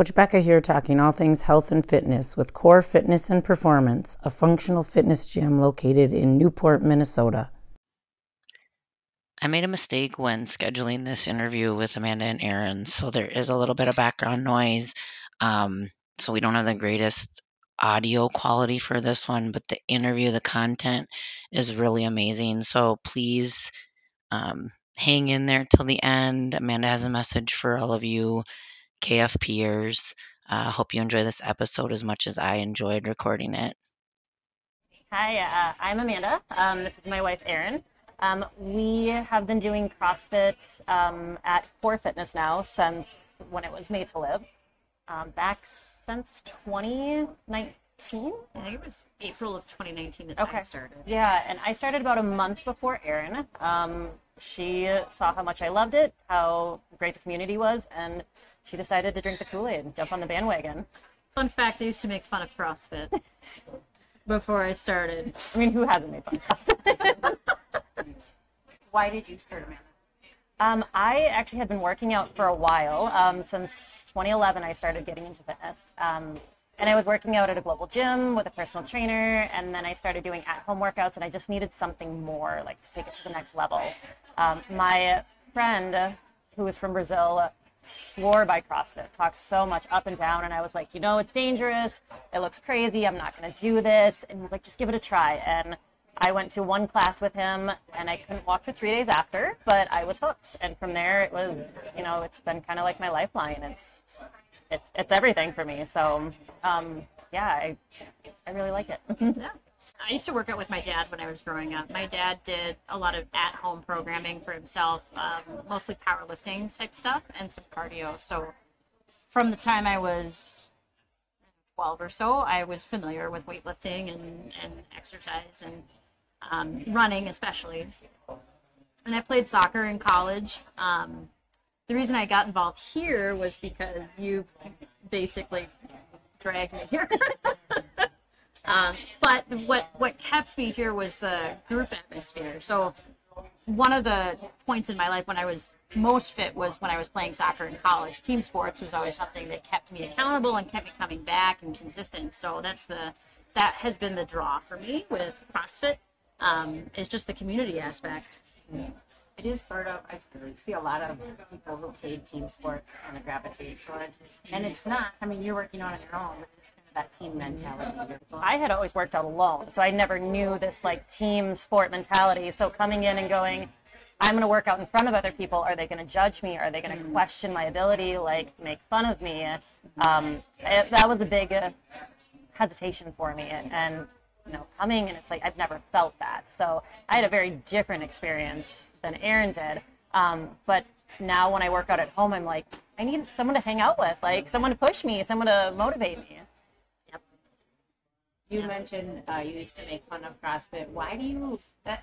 Coach Becca here talking all things health and fitness with Kor Fitness and Performance, a functional fitness gym located in Newport, Minnesota. I made a mistake when scheduling this interview with Amanda and Erin, so there is a little bit of background noise. Um, so we don't have the greatest audio quality for this one, but the interview, the content is really amazing. So please um, hang in there till the end. Amanda has a message for all of you KFPers. I uh, hope you enjoy this episode as much as I enjoyed recording it. Hi, uh, I'm Amanda. Um, this is my wife, Erin. Um, we have been doing CrossFit um, at Kor Fitness now since when it was made to live, um, back since 2019. I think it was April of 2019 that okay. I started. Yeah, and I started about a month before Erin. Um, she saw how much I loved it, how great the community was, and she decided to drink the Kool Aid and jump on the bandwagon. Fun fact I used to make fun of CrossFit before I started. I mean, who hasn't made fun of CrossFit? Why did you start, Amanda? Um, I actually had been working out for a while. Um, since 2011, I started getting into fitness. Um, and I was working out at a global gym with a personal trainer, and then I started doing at home workouts, and I just needed something more, like to take it to the next level. Um, my friend, who was from Brazil, swore by CrossFit, talked so much up and down, and I was like, you know, it's dangerous, it looks crazy, I'm not going to do this. And he's like, just give it a try. And I went to one class with him, and I couldn't walk for three days after, but I was hooked. And from there, it was, you know, it's been kind of like my lifeline. It's, it's, it's everything for me. So, um, yeah, I, I really like it. yeah. I used to work out with my dad when I was growing up. My dad did a lot of at home programming for himself, um, mostly powerlifting type stuff and some cardio. So from the time I was 12 or so, I was familiar with weightlifting and, and exercise and um, running, especially. And I played soccer in college. Um, the reason I got involved here was because you basically dragged me here. Um, but what what kept me here was the group atmosphere. So one of the points in my life when I was most fit was when I was playing soccer in college. Team sports was always something that kept me accountable and kept me coming back and consistent. So that's the that has been the draw for me with CrossFit. Um, is just the community aspect. It is sort of I see a lot of people who play team sports kind of gravitate towards, and it's not. I mean, you're working on it your own. It's that team mentality. I had always worked out alone, so I never knew this like team sport mentality. So coming in and going, I'm going to work out in front of other people. Are they going to judge me? Are they going to mm-hmm. question my ability? Like make fun of me? Um, it, that was a big uh, hesitation for me, and, and you know, coming and it's like I've never felt that. So I had a very different experience than Erin did. Um, but now when I work out at home, I'm like, I need someone to hang out with, like someone to push me, someone to motivate me. You mentioned uh, you used to make fun of CrossFit. Why do you that?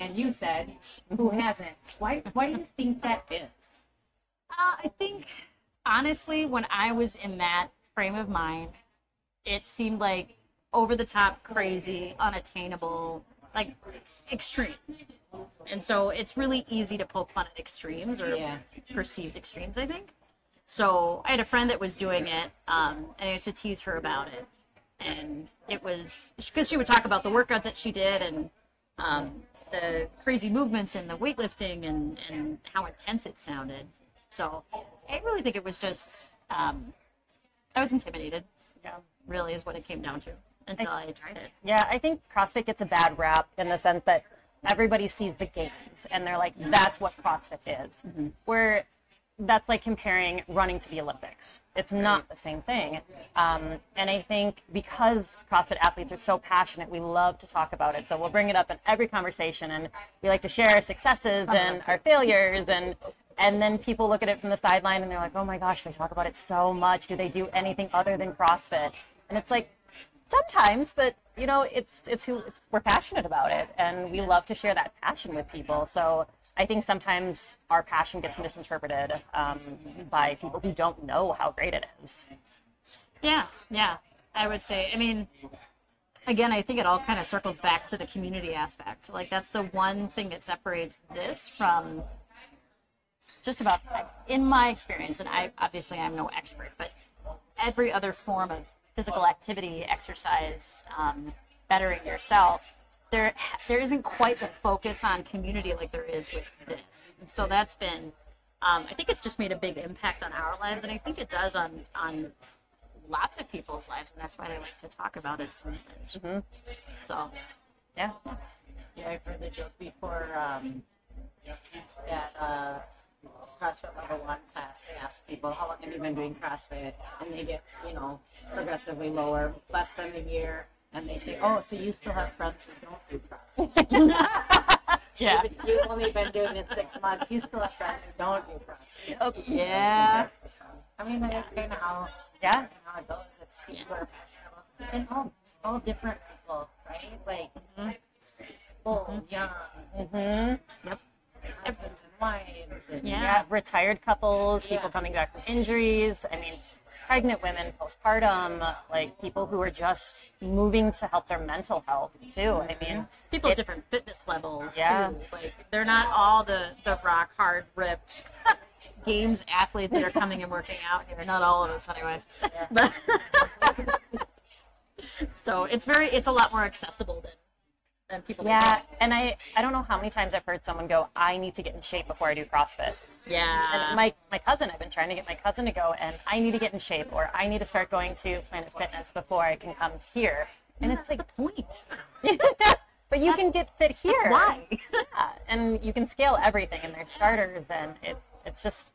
And you said, who hasn't? Why? Why do you think that is? Uh, I think honestly, when I was in that frame of mind, it seemed like over the top, crazy, unattainable, like extreme. And so it's really easy to poke fun at extremes or yeah. perceived extremes. I think. So I had a friend that was doing it, um, and I used to tease her about it and it was because she would talk about the workouts that she did and um, the crazy movements and the weightlifting and, and how intense it sounded. So I really think it was just um, I was intimidated. Yeah, really is what it came down to until I, I tried it. Yeah, I think CrossFit gets a bad rap in the sense that everybody sees the games and they're like, that's what CrossFit is. Mm-hmm. Where that's like comparing running to the Olympics. It's not the same thing. Um, and I think because CrossFit athletes are so passionate, we love to talk about it. So we'll bring it up in every conversation, and we like to share our successes and our failures, and and then people look at it from the sideline and they're like, oh my gosh, they talk about it so much. Do they do anything other than CrossFit? And it's like sometimes, but you know, it's it's who it's, we're passionate about it, and we love to share that passion with people. So I think sometimes our passion gets misinterpreted um, by people who don't know how great it is. Yeah, yeah. I would say, I mean, again, I think it all kind of circles back to the community aspect. Like, that's the one thing that separates this from just about in my experience, and I obviously I'm no expert, but every other form of physical activity, exercise, um, bettering yourself, there there isn't quite the focus on community like there is with this. And so that's been, um, I think it's just made a big impact on our lives, and I think it does on on lots of people's lives, and that's why they like to talk about it so much. So Yeah. Yeah, I've heard the joke before um, that uh, CrossFit level one class, they ask people, how long have you been doing CrossFit? And they get, you know, progressively lower, less than a year. And they say, oh, so you still have friends who don't do CrossFit. yeah, You've- You've only been doing it six months. You still have friends who don't do CrossFit. Okay. Yeah, I mean, that is kind of how, Yeah. how it goes. It's people are passionate. And all, all different people, right? Like, old, young, Mm-hmm. yep, husbands and wives. And yeah. Yeah. Retired couples, people Yeah. coming back from injuries. I mean, pregnant women, postpartum, like people who are just moving to help their mental health too. I mm-hmm. mean, people at different fitness levels Yeah. too. Like they're not all the the rock hard ripped games athletes that are coming and working out here. Not all of us, anyways. But so it's very it's a lot more accessible than than people. yeah. And I, I don't know how many times I've heard someone go, I need to get in shape before I do CrossFit. yeah. And my, my cousin, I've been trying to get my cousin to go, and I need to get in shape, or I need to start going to Planet Fitness before I can come here. And it's like, point. but you can get fit here. Why? Yeah, and you can scale everything in their starters, and it, it's just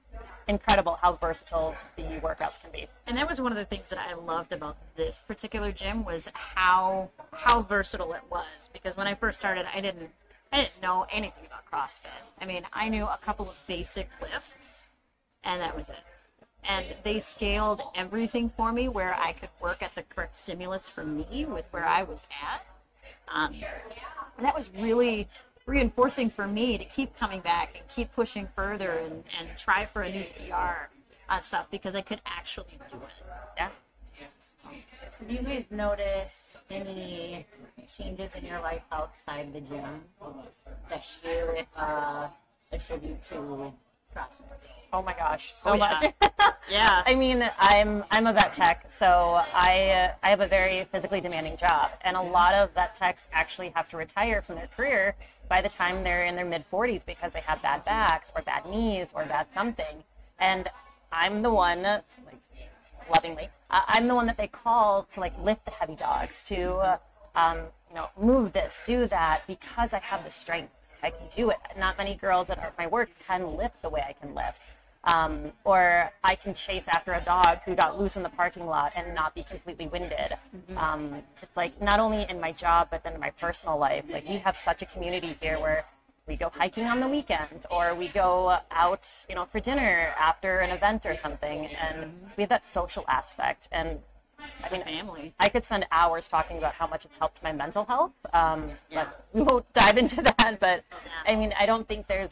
incredible how versatile the workouts can be. and that was one of the things that I loved about this particular gym was how how versatile it was. Because when I first started, I didn't I didn't know anything about CrossFit. I mean, I knew a couple of basic lifts, and that was it. And they scaled everything for me where I could work at the correct stimulus for me with where I was at. Um, and that was really reinforcing for me to keep coming back and keep pushing further and, and try for a new PR on stuff because I could actually do it. Yeah. Have you guys noticed any changes in your life outside the gym that you uh, attribute to CrossFit? Oh my gosh, so Oh, yeah. much. Yeah. I mean, I'm I'm a vet tech, so I uh, I have a very physically demanding job, and a lot of vet techs actually have to retire from their career by the time they're in their mid 40s because they have bad backs or bad knees or bad something. And I'm the one, like lovingly, uh, I'm the one that they call to like lift the heavy dogs, to uh, um, you know move this, do that, because I have the strength. I can do it. Not many girls at my work can lift the way I can lift. Um, or I can chase after a dog who got loose in the parking lot and not be completely winded. Um, it's like not only in my job, but then in my personal life. Like we have such a community here where we go hiking on the weekend or we go out, you know, for dinner after an event or something. And we have that social aspect. And I mean, family. I could spend hours talking about how much it's helped my mental health, um, but we won't dive into that. But I mean, I don't think there's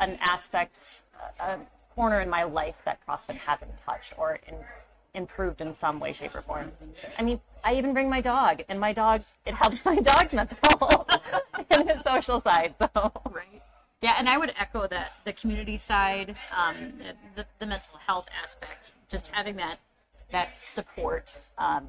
an aspect, a corner in my life that CrossFit hasn't touched or in, improved in some way, shape, or form. I mean, I even bring my dog, and my dog, it helps my dog's mental health and his social side. So Right. Yeah, and I would echo that the community side, um, the, the mental health aspect, just having that that support um,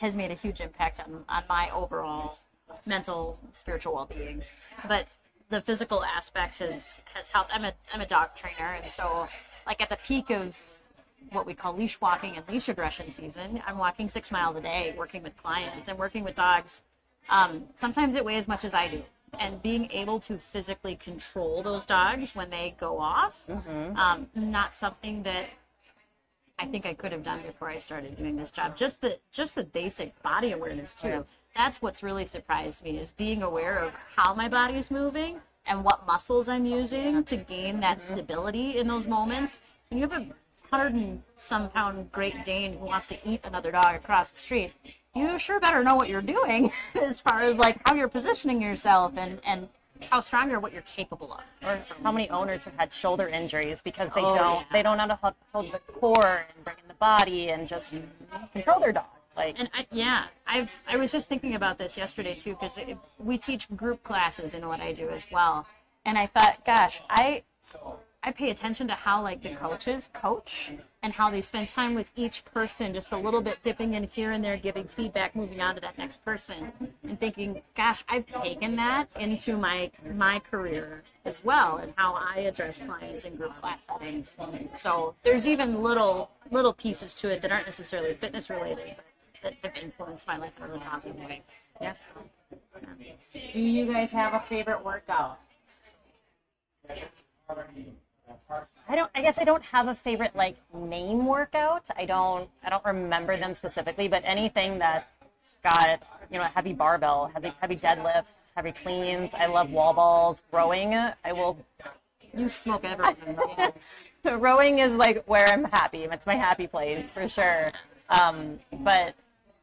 has made a huge impact on, on my overall mental spiritual well-being. But the physical aspect has has helped. I'm a I'm a dog trainer, and so like at the peak of what we call leash walking and leash aggression season, I'm walking six miles a day, working with clients and working with dogs. Um, sometimes it weighs as much as I do. And being able to physically control those dogs when they go off, um, not something that I think I could have done before I started doing this job. Just the just the basic body awareness too. That's what's really surprised me is being aware of how my body's moving and what muscles I'm using to gain that stability in those moments. When you have a hundred and some pound Great Dane who wants to eat another dog across the street, you sure better know what you're doing as far as like how you're positioning yourself and and how strong or what you're capable of. or how many owners have had shoulder injuries because they Oh, don't yeah. they don't know how to hold- the core and bring in the body and just control their dog. Like And I, yeah, I've I was just thinking about this yesterday too because we teach group classes in what I do as well, and I thought, gosh, I I pay attention to how like the coaches coach and how they spend time with each person, just a little bit dipping in here and there, giving feedback, moving on to that next person, and thinking, gosh, I've taken that into my my career as well, and how I address clients in group class settings. So there's even little little pieces to it that aren't necessarily fitness related, but that have influenced my life in a positive way. Yeah. Do you guys have a favorite workout? I don't. I guess I don't have a favorite like name workout. I don't. I don't remember them specifically, but anything that got you know heavy barbell, heavy heavy deadlifts, heavy cleans. I love wall balls, rowing. I will. You smoke everything. rowing is like where I'm happy. It's my happy place for sure. Um, but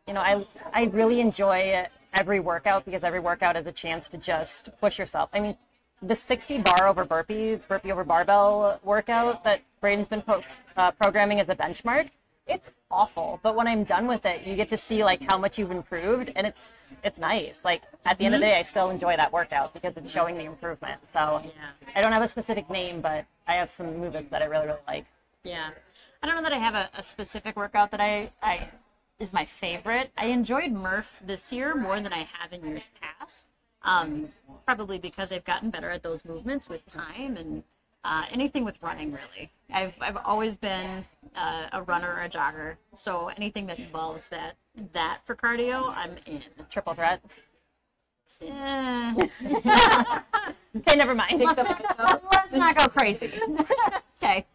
you know, I I really enjoy every workout because every workout is a chance to just push yourself. I mean, the 60 bar over burpees, burpee over barbell workout that Braden's been pro- uh, programming as a benchmark, it's awful. But when I'm done with it, you get to see like how much you've improved, and it's it's nice. Like at the end of the day, I still enjoy that workout because it's showing the improvement. So yeah. I don't have a specific name, but I have some movements that I really really like. Yeah. I don't know that I have a, a specific workout that I, I is my favorite. I enjoyed Murph this year more than I have in years past. Um, probably because I've gotten better at those movements with time and uh, anything with running really. I've I've always been uh, a runner or a jogger, so anything that involves that that for cardio, I'm in. Triple threat. Eh, Okay, never mind. let's not go crazy. okay.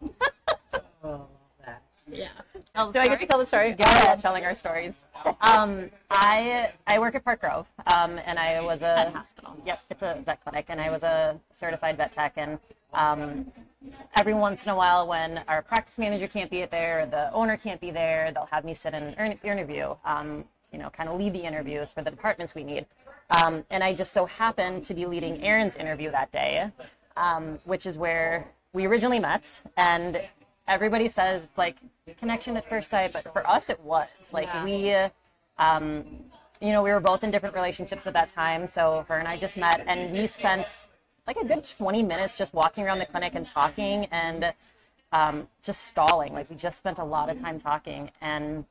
That. Yeah. Do I get to tell the story? Go ahead, telling our stories. Um, I I work at Park Grove, um, and I was a Pet hospital. Yep, it's a vet clinic, and I was a certified vet tech. And um, every once in a while, when our practice manager can't be there, or the owner can't be there, they'll have me sit in an interview. Um, you know, kind of lead the interviews for the departments we need. Um, and I just so happened to be leading Erin's interview that day, um, which is where we originally met. And everybody says it's like connection at first sight, but for us it was like we. Um, you know, we were both in different relationships at that time. So her and I just met, and we spent like a good 20 minutes just walking around the clinic and talking and um, just stalling. Like we just spent a lot of time talking, and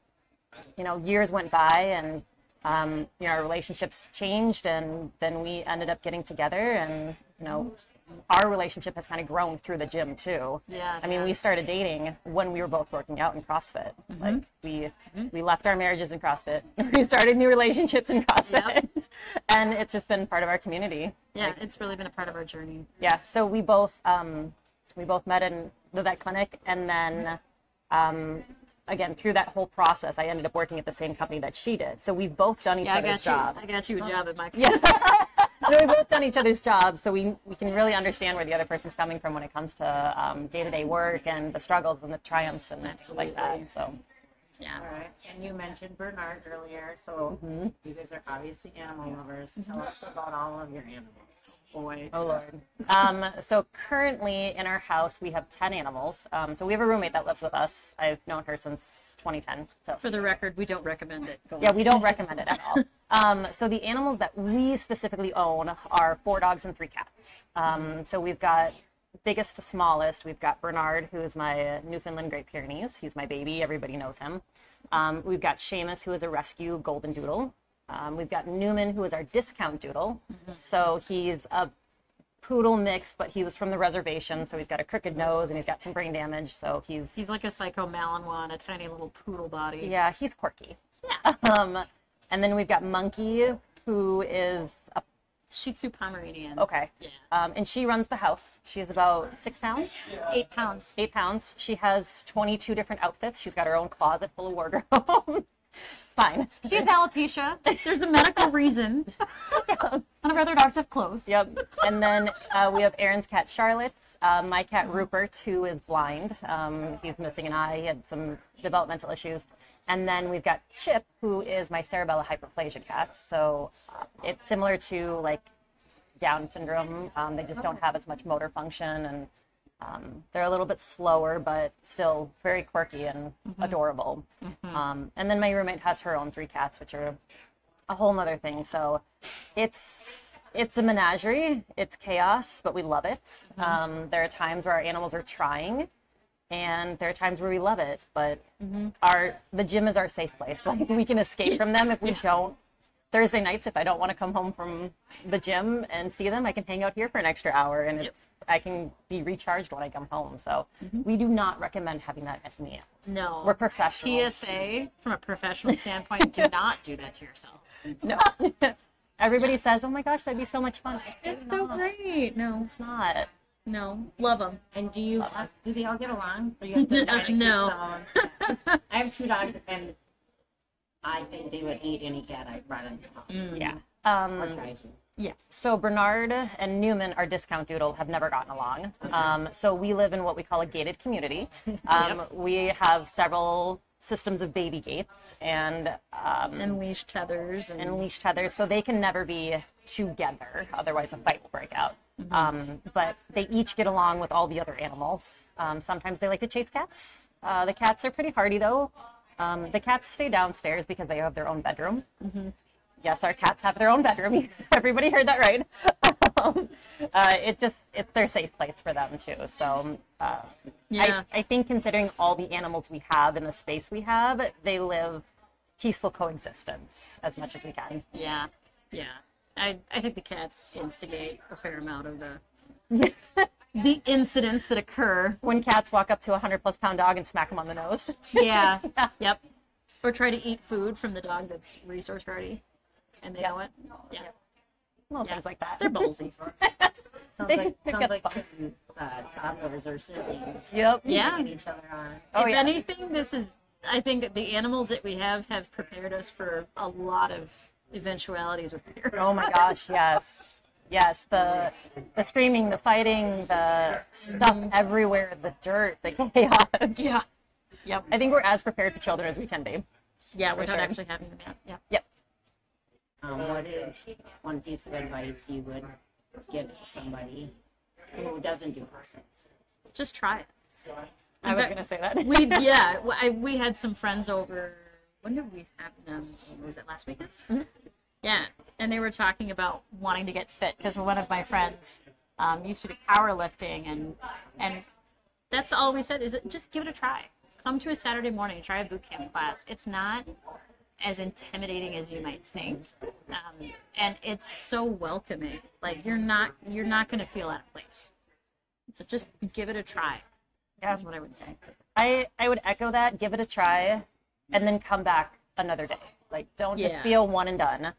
you know, years went by, and um, you know, our relationships changed, and then we ended up getting together, and you know. Our relationship has kind of grown through the gym too. Yeah, I mean, we started dating when we were both working out in CrossFit. Like we we left our marriages in CrossFit. we started new relationships in CrossFit, and it's just been part of our community. Yeah, it's really been a part of our journey. Yeah. So we both um, we both met in the vet clinic, and then um, again through that whole process, I ended up working at the same company that she did. So we've both done each Yeah, other's jobs. I got you a job at my So we've both done each other's jobs, so we we can really understand where the other person's coming from when it comes to um, day-to-day work and the struggles and the triumphs and stuff like that. So Yeah. All right. And you mentioned Bernard earlier, so Mm-hmm. you guys are obviously animal lovers. Tell us about all of your animals. Boy. Oh Lord. Um, so currently in our house we have ten animals. Um, so we have a roommate that lives with us. I've known her since 2010. So For the record, we don't recommend it. Go yeah, on. we don't recommend it at all. Um, so the animals that we specifically own are four dogs and three cats. Um, so we've got biggest to smallest. We've got Bernard, who is my Newfoundland Great Pyrenees. He's my baby. Everybody knows him. Um, we've got Seamus, who is a rescue golden doodle. Um, we've got Newman, who is our discount doodle. So he's a poodle mix, but he was from the reservation, so he's got a crooked nose and he's got some brain damage. So he's He's like a psycho Malinois, a tiny little poodle body. yeah, he's quirky. Yeah. Um, and then we've got Monkey, who is a, Shih Tzu Pomeranian. okay. Yeah. Um, and she runs the house. She's about six pounds, Eight pounds. eight pounds. She has 22 different outfits. She's got her own closet full of wardrobe. Fine. She has alopecia. There's a medical reason. None of our other dogs have clothes. Yep. And then uh, we have Erin's cat Charlotte. Uh, my cat Rupert, who is blind. Um, he's missing an eye. He had some developmental issues. And then we've got Chip, who is my cerebellar hypoplasia cat. So uh, it's similar to like Down syndrome. Um, they just don't have as much motor function, and um, they're a little bit slower, but still very quirky and adorable. Um, and then my roommate has her own three cats, which are a whole nother thing. So it's it's a menagerie. It's chaos, but we love it. Um, there are times where our animals are trying, and there are times where we love it. But mm-hmm. our the gym is our safe place. Like we can escape from them if we don't. Thursday nights, if I don't want to come home from the gym and see them, I can hang out here for an extra hour, and it's, I can be recharged when I come home. So mm-hmm. we do not recommend having that at me. No. We're professionals. PSA, from a professional standpoint, do not do that to yourself. No. Everybody says, "Oh my gosh, that'd be so much fun." It's so great. No, It's not. No. Love them. And do you have, do they all get along? Or you have to try to keep No. some? I have two dogs, and I think they would eat any cat I brought in the house. Yeah. Or Um, try to. Yeah. so Bernard and Newman, our discount doodle, have never gotten along. Um, so we live in what we call a gated community. Um, We have several systems of baby gates and um, And leash tethers and, and leash tethers, so they can never be together. Otherwise, a fight will break out. Um, but they each get along with all the other animals. Um, sometimes they like to chase cats. Uh, the cats are pretty hardy, though. Um, the cats stay downstairs because they have their own bedroom. Yes, our cats have their own bedroom. Everybody heard that right. um, uh, it just it's their safe place for them too. So uh, Yeah. I, I think considering all the animals we have in the space we have, they live peaceful coexistence as much as we can. yeah, yeah. I I think the cats instigate a fair amount of the the incidents that occur. When cats walk up to a hundred plus pound dog and smack them on the nose. Yeah. yep. Or try to eat food from the dog that's resource guardy, and they Yeah. know it. Yeah. Little Yeah. things like that. They're ballsy. Sounds They- like sounds like fun. uh, toddlers or siblings. Yep. Yeah. Each other on. Oh, if yeah. anything, this is. I think that the animals that we have have prepared us for a lot of eventualities with parents. Oh my gosh, yes. Yes, the the screaming, the fighting, the stuff everywhere, the dirt, the chaos. Yeah. Yep. I think we're as prepared for children as we can be. Yeah, without sure. actually having them yet. Yeah. Yep. Um, what is one piece of advice you would give to somebody who doesn't do CrossFit? Just try it. I was Okay. gonna say that. we yeah w- I, we had some friends over when did we have them was it last weekend? Yeah and they were talking about wanting to get fit because one of my friends um, used to do powerlifting and and that's all we said is it, just give it a try. Come to a saturday morning try a boot camp class. It's not as intimidating as you might think um, and it's so welcoming. Like you're not you're not going to feel out of place. So just give it a try Yeah. that's what i would say. I, I would echo that, give it a try, and then come back another day. Like, don't just Yeah. be a one and done.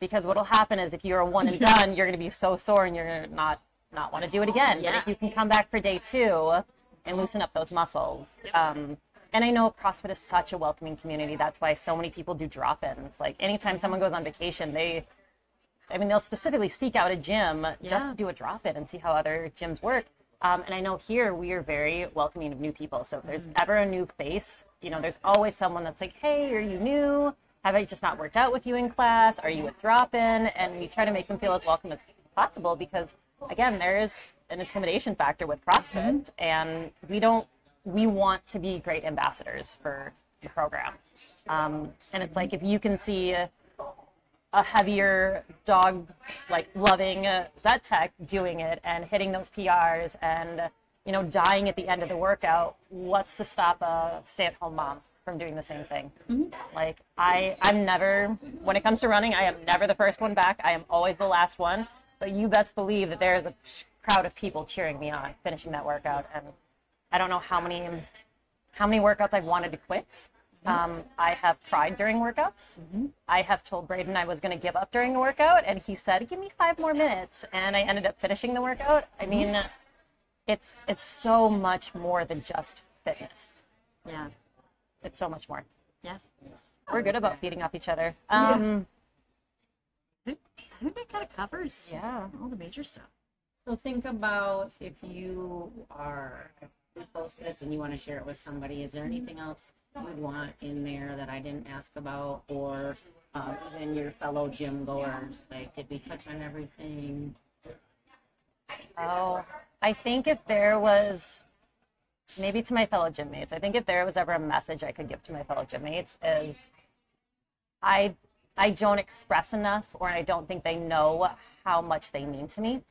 Because what'll happen is if you're a one and done, you're going to be so sore and you're gonna not not want to do it again. But if you can come back for day two and loosen up those muscles. Um, and I know CrossFit is such a welcoming community. That's why so many people do drop-ins. Like anytime someone goes on vacation, they, I mean, they'll specifically seek out a gym just to do a drop-in and see how other gyms work. Um, and I know here we are very welcoming of new people. So if there's ever a new face, you know, there's always someone that's like, "Hey, are you new? Have I just not worked out with you in class? Are you a drop-in?" And we try to make them feel as welcome as possible because, again, there is an intimidation factor with CrossFit, and we don't. We want to be great ambassadors for the program. Um, and it's like if you can see a heavier dog like loving uh, vet tech doing it and hitting those PRs and you know dying at the end of the workout what's to stop a stay-at-home mom from doing the same thing? Mm-hmm. Like I I'm never when it comes to running I am never the first one back. I am always the last one. But you best believe that there's a crowd of people cheering me on finishing that workout. And I don't know how many how many workouts I've wanted to quit. Mm-hmm. Um, I have cried during workouts. Mm-hmm. I have told Braden I was going to give up during a workout, and he said, "Give me five more minutes," and I ended up finishing the workout. I mean, it's it's so much more than just fitness. yeah It's so much more. yeah We're good about feeding off each other. Um, I think that kind of covers yeah. all the major stuff. So think about if you are we post this and you want to share it with somebody. Is there anything else you'd want in there that I didn't ask about, or um, even your fellow gym goers? Like, did we touch on everything? Oh, I think if there was maybe to my fellow gym mates, I think if there was ever a message I could give to my fellow gym mates is I I don't express enough, or I don't think they know how much they mean to me.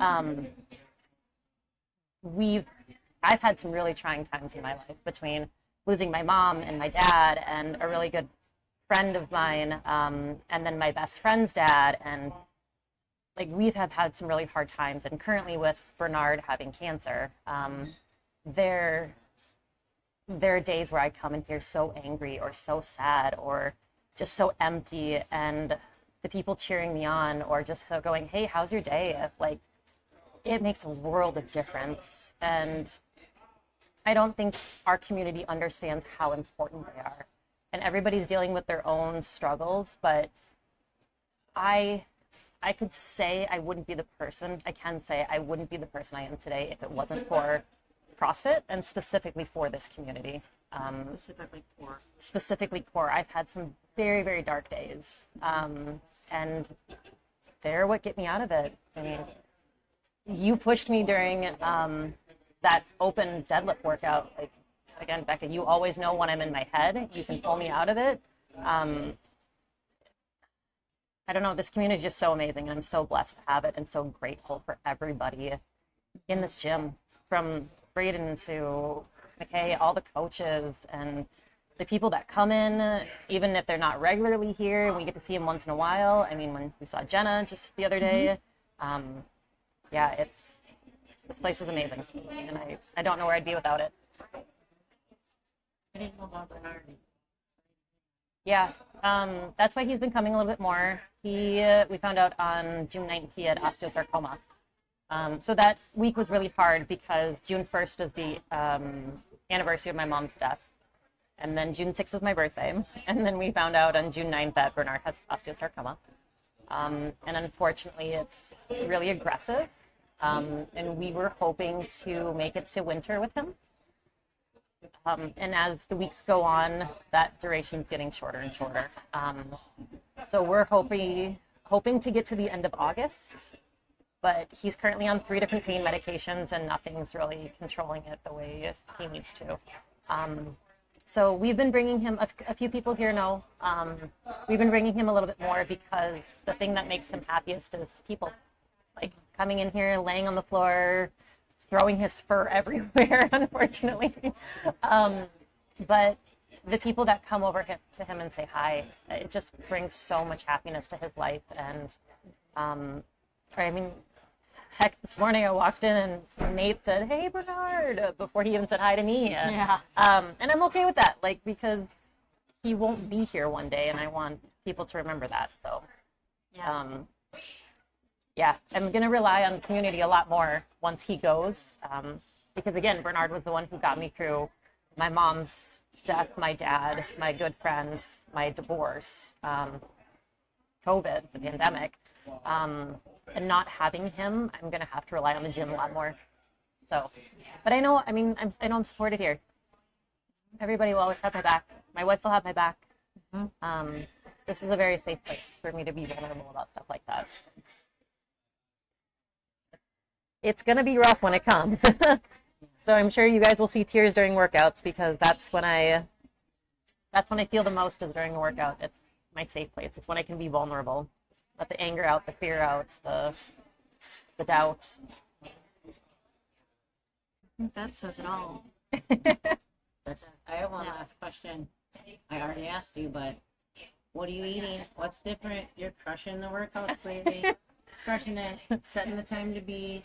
Um, we've, I've had some really trying times in my life between losing my mom and my dad, and a really good friend of mine, um, and then my best friend's dad, and like we have had some really hard times. And currently with Bernard having cancer, um, there there are days where I come in here so angry or so sad or just so empty and the people cheering me on or just so going, hey, how's your day? Like, it makes a world of difference. And I don't think our community understands how important they are. And everybody's dealing with their own struggles, but I I could say I wouldn't be the person, I can say I wouldn't be the person I am today if it wasn't for CrossFit and specifically for this community. Um, Specifically for. specifically Kor, I've had some very, very dark days. Um, and they're what get me out of it. I mean, you pushed me during um, that open deadlift workout. Like, again, Becca, you always know when I'm in my head. You can pull me out of it. Um, I don't know. This community is just so amazing, and I'm so blessed to have it, and so grateful for everybody in this gym, from Braden to McKay, all the coaches, and the people that come in, even if they're not regularly here, and we get to see them once in a while. I mean, when we saw Jenna just the other day, um, yeah, it's this place is amazing, and I, I don't know where I'd be without it. I didn't know about Bernard. Yeah, um, that's why he's been coming a little bit more. He, uh, we found out on June 9th he had osteosarcoma. Um, so that week was really hard because June 1st is the um, anniversary of my mom's death. And then June 6th is my birthday. And then we found out on June 9th that Bernard has osteosarcoma. Um, and unfortunately, it's really aggressive. Um, and we were hoping to make it to winter with him. Um, and as the weeks go on, that duration is getting shorter and shorter. Um, so we're hoping hoping to get to the end of August, but he's currently on three different pain medications, and nothing's really controlling it the way he needs to. Um, so we've been bringing him. A, a few people here know um, we've been bringing him a little bit more because the thing that makes him happiest is people, like coming in here, laying on the floor, throwing his fur everywhere, unfortunately. Um, but the people that come over him, to him and say hi, it just brings so much happiness to his life. And um, I mean, heck, this morning I walked in and Nate said, "Hey, Bernard," before he even said hi to me. And, Yeah. Um, and I'm okay with that, like because he won't be here one day, and I want people to remember that. So Yeah. um, yeah, I'm going to rely on the community a lot more once he goes. Um, because again, Bernard was the one who got me through my mom's death, my dad, my good friend, my divorce, um, COVID, the pandemic. Um, and not having him, I'm going to have to rely on the gym a lot more. So, but I know, I mean, I'm, I know I'm supported here. Everybody will always have my back. My wife will have my back. Um, this is a very safe place for me to be vulnerable about stuff like that. It's gonna be rough when it comes. so I'm sure you guys will see tears during workouts because that's when I that's when I feel the most is during a workout. It's my safe place. It's when I can be vulnerable. Let the anger out, the fear out, the the doubt. that says it all. I have one last question. I already asked you, but what are you eating? What's different? You're crushing the workouts lately. crushing it, setting the time to be.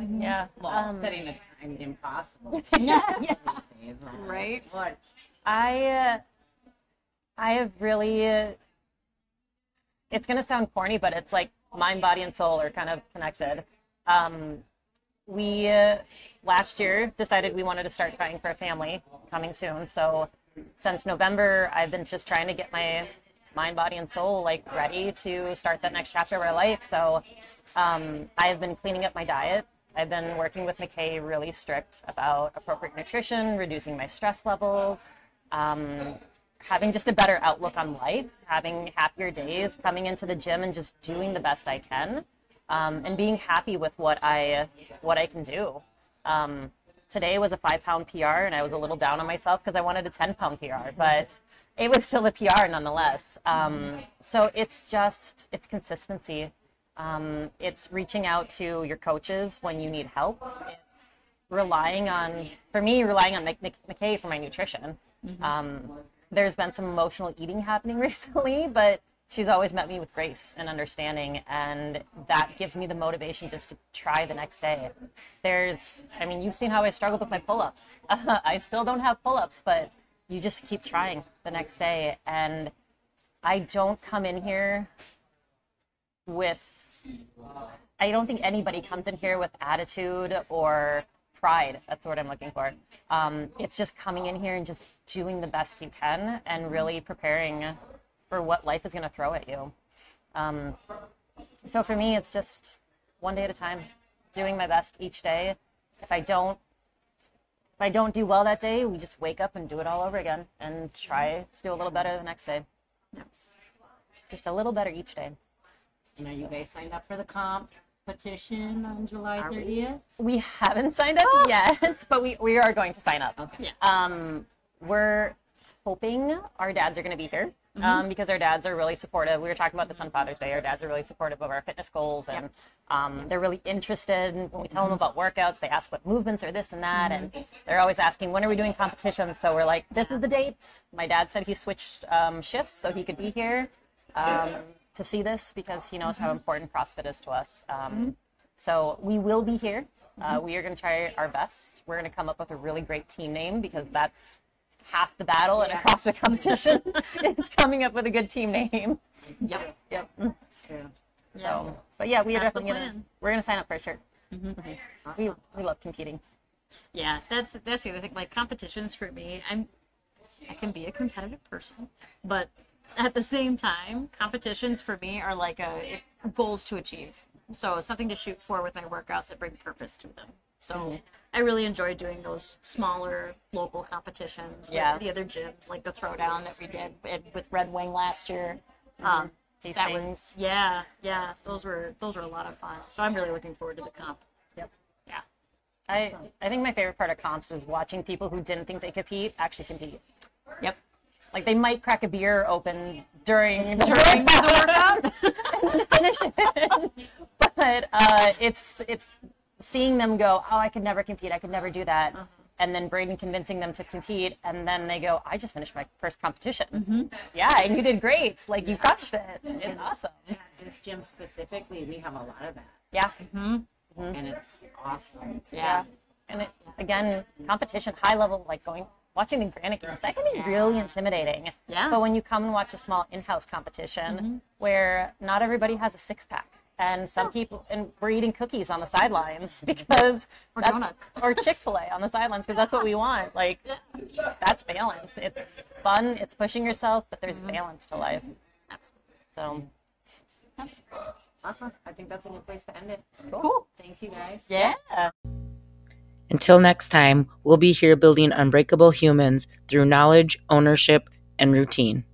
Yeah. Well, um, setting a time impossible. Yeah. these days. Oh, Right. What? I uh, I have really uh, it's gonna sound corny, but it's like mind, body, and soul are kind of connected. Um, we uh, last year decided we wanted to start trying for a family coming soon. So since November, I've been just trying to get my mind, body, and soul like ready to start that next chapter of our life. So um, I've been cleaning up my diet. I've been working with McKay really strict about appropriate nutrition, reducing my stress levels, um, having just a better outlook on life, having happier days, coming into the gym and just doing the best I can, um, and being happy with what I what I can do. Um, today was a five pound PR, and I was a little down on myself because I wanted a 10 pound PR, but it was still a PR nonetheless. Um, so it's just, it's consistency. Um, it's reaching out to your coaches when you need help. It's relying on, for me, relying on Mc- McKay for my nutrition. Um, there's been some emotional eating happening recently, but she's always met me with grace and understanding, and that gives me the motivation just to try the next day. There's, I mean, you've seen how I struggled with my pull ups. I still don't have pull ups, but you just keep trying the next day. And I don't come in here with I don't think anybody comes in here with attitude or pride. That's the word I'm looking for. Um, it's just coming in here and just doing the best you can and really preparing for what life is going to throw at you. Um, so for me, it's just one day at a time, doing my best each day. If I don't, if I don't do well that day, we just wake up and do it all over again and try to do a little better the next day. Just a little better each day. And are you guys signed up for the comp competition on July 30th? We haven't signed up yet, but we, we are going to sign up. Okay. Yeah. Um, we're hoping our dads are going to be here um, because our dads are really supportive. We were talking about this on Father's Day. Our dads are really supportive of our fitness goals, and um, they're really interested. When we tell them about workouts, they ask what movements are this and that, and they're always asking when are we doing competitions. So we're like, this is the date. My dad said he switched um, shifts so he could be here um, to see this because he knows how important CrossFit is to us. Um, so we will be here. Uh, we are going to try our best. We're going to come up with a really great team name because that's half the battle in a CrossFit competition. it's coming up with a good team name. Yep. Yep. That's true. So, but yeah, we are That's definitely gonna we're gonna sign up for a shirt. We Awesome. we love competing. Yeah, that's that's the other thing. Like competitions for me, I'm I can be a competitive person, but at the same time, competitions for me are like a goals to achieve. So something to shoot for with my workouts that bring purpose to them. So I really enjoy doing those smaller local competitions Yeah. with the other gyms, like the throwdown that we did with- Red Wing last year. Um, that was yeah, yeah. Those were those were a lot of fun. So I'm really looking forward to the comp. Yep. Yeah. I I think my favorite part of comps is watching people who didn't think they could compete actually compete. Yep. Like they might crack a beer open during the During workout. the workout. finish it. but uh, it's it's seeing them go, oh, I could never compete. I could never do that. Uh-huh. And then Braden convincing them to compete, and then they go, I just finished my first competition. Mm-hmm. Yeah, and you did great. Like you crushed it. It's awesome. At this gym specifically, we have a lot of that. Yeah, And it's awesome. yeah. And it, again, competition, high level, like going, watching the Granite Games, that can be really intimidating. Yeah. But when you come and watch a small in-house competition mm-hmm. where not everybody has a six pack. And some oh. people, and we're eating cookies on the sidelines because Or donuts. or Chick Fil A on the sidelines because that's what we want. Like, that's balance. It's fun. It's pushing yourself, but there's mm-hmm. balance to life. Absolutely. So Awesome. I think that's a good place to end it. Cool. Thanks, you guys. Yeah. Until next time, we'll be here building unbreakable humans through knowledge, ownership, and routine.